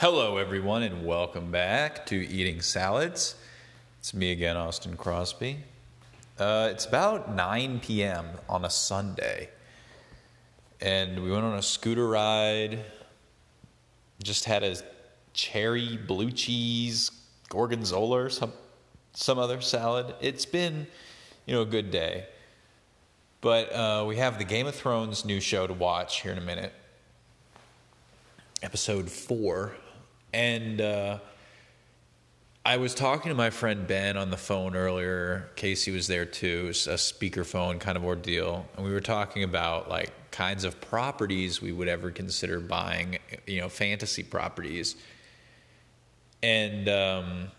Hello, everyone, and welcome back to Eating Salads. It's me again, Austin Crosby. Uh, it's about 9 p.m. on a Sunday, and we went on a scooter ride. Just had a cherry blue cheese gorgonzola or some some other salad. It's been, you know, a good day. But uh, we have the Game of Thrones new show to watch here in a minute episode four. And uh, I was talking to my friend Ben on the phone earlier. Casey was there too. It was a speakerphone kind of ordeal. And we were talking about like kinds of properties we would ever consider buying, you know, fantasy properties. And um,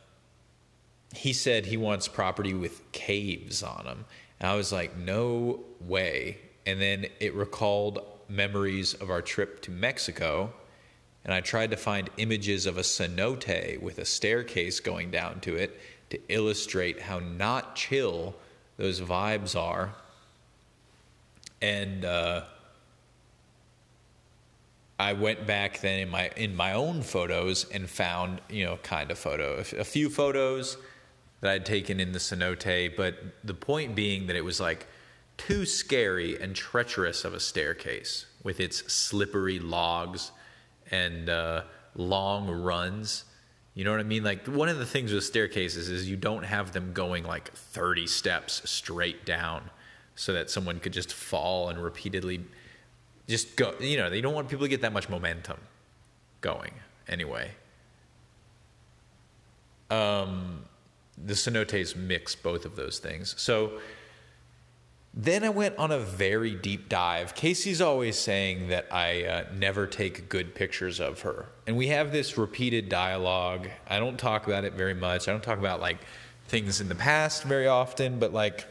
he said he wants property with caves on them. And I was like, no way. And then it recalled memories of our trip to Mexico and I tried to find images of a cenote with a staircase going down to it to illustrate how not chill those vibes are. And uh, I went back then in my in my own photos and found you know kind of photo a few photos that I'd taken in the cenote, but the point being that it was like too scary and treacherous of a staircase with its slippery logs and uh, long runs. You know what I mean? Like one of the things with staircases is you don't have them going like 30 steps straight down so that someone could just fall and repeatedly just go. You know, they don't want people to get that much momentum going anyway. Um, the cenotes mix both of those things. So then I went on a very deep dive. Casey's always saying that I uh, never take good pictures of her. And we have this repeated dialogue. I don't talk about it very much. I don't talk about like things in the past very often, but like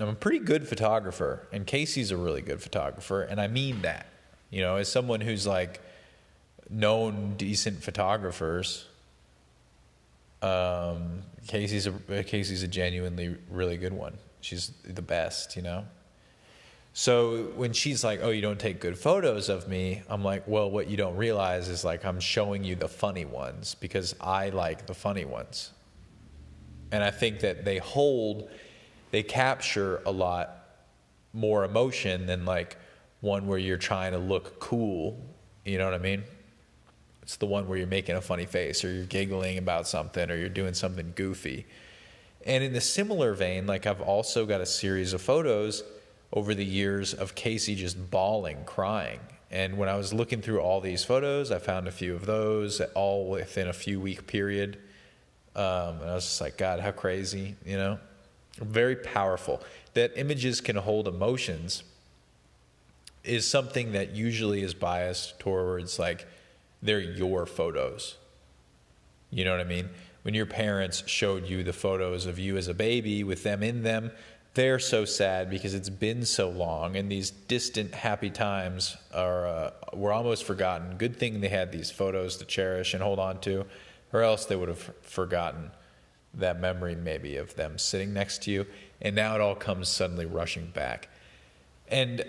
I'm a pretty good photographer, and Casey's a really good photographer, and I mean that. You know, as someone who's like known decent photographers, um, Casey's a Casey's a genuinely really good one. She's the best, you know? So when she's like, "Oh, you don't take good photos of me," I'm like, "Well, what you don't realize is like I'm showing you the funny ones because I like the funny ones." And I think that they hold they capture a lot more emotion than like one where you're trying to look cool, you know what I mean? It's the one where you're making a funny face or you're giggling about something or you're doing something goofy. And in the similar vein, like I've also got a series of photos over the years of Casey just bawling, crying. And when I was looking through all these photos, I found a few of those all within a few week period. Um, and I was just like, God, how crazy, you know? Very powerful. That images can hold emotions is something that usually is biased towards like they're your photos. You know what I mean? When your parents showed you the photos of you as a baby with them in them, they're so sad because it's been so long and these distant happy times are uh, were almost forgotten. Good thing they had these photos to cherish and hold on to, or else they would have forgotten that memory maybe of them sitting next to you. And now it all comes suddenly rushing back. And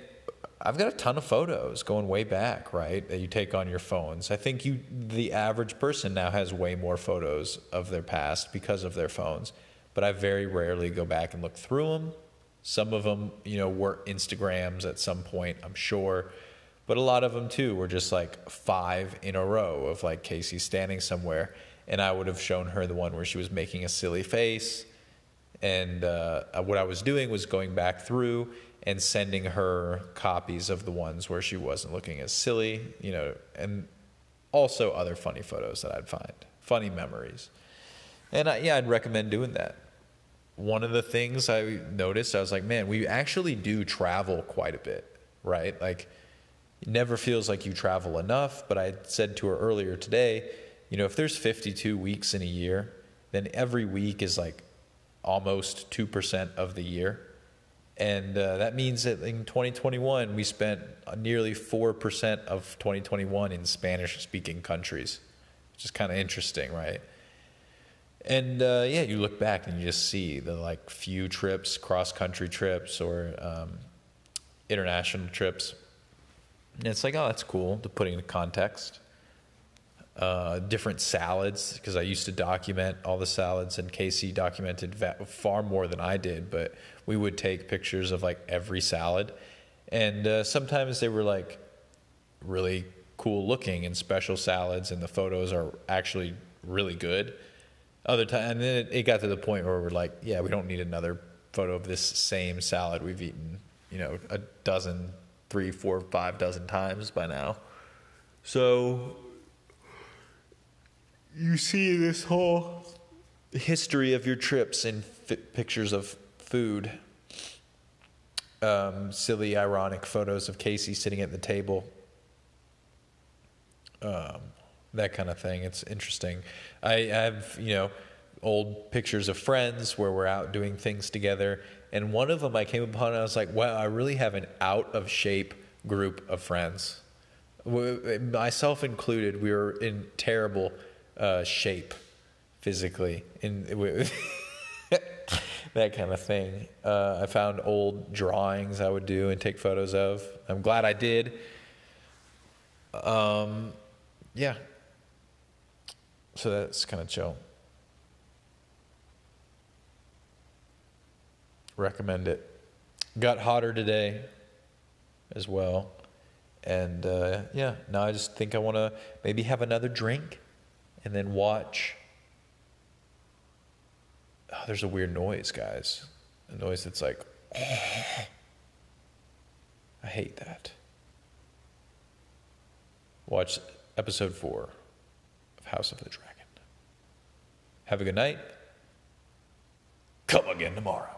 I've got a ton of photos going way back, right? That you take on your phones. I think you, the average person now has way more photos of their past because of their phones. But I very rarely go back and look through them. Some of them, you know, were Instagrams at some point, I'm sure. But a lot of them too were just like five in a row of like Casey standing somewhere. And I would have shown her the one where she was making a silly face. And uh, what I was doing was going back through and sending her copies of the ones where she wasn't looking as silly, you know, and also other funny photos that I'd find, funny memories. And I, yeah, I'd recommend doing that. One of the things I noticed, I was like, man, we actually do travel quite a bit, right? Like, it never feels like you travel enough. But I said to her earlier today, you know, if there's 52 weeks in a year, then every week is like almost 2% of the year and uh, that means that in 2021, we spent nearly 4% of 2021 in Spanish speaking countries, which is kind of interesting, right? And uh, yeah, you look back and you just see the like few trips, cross country trips or um, international trips. And it's like, oh, that's cool to put into context. Uh, different salads because I used to document all the salads, and Casey documented va- far more than I did. But we would take pictures of like every salad, and uh, sometimes they were like really cool looking and special salads, and the photos are actually really good. Other time, and then it, it got to the point where we're like, yeah, we don't need another photo of this same salad we've eaten, you know, a dozen, three, four, five dozen times by now. So you see this whole history of your trips in pictures of food. Um, silly, ironic photos of Casey sitting at the table. Um, that kind of thing. It's interesting. I have, you know, old pictures of friends where we're out doing things together. And one of them I came upon and I was like, wow, I really have an out of shape group of friends. Myself included, we were in terrible uh, shape physically. In that kind of thing. Uh, I found old drawings I would do and take photos of. I'm glad I did. Um, yeah. So that's kind of chill. Recommend it. Got hotter today as well. And uh, yeah, now I just think I want to maybe have another drink and then watch. Oh, there's a weird noise, guys. A noise that's like, I hate that. Watch episode four of House of the Dragon. Have a good night. Come again tomorrow.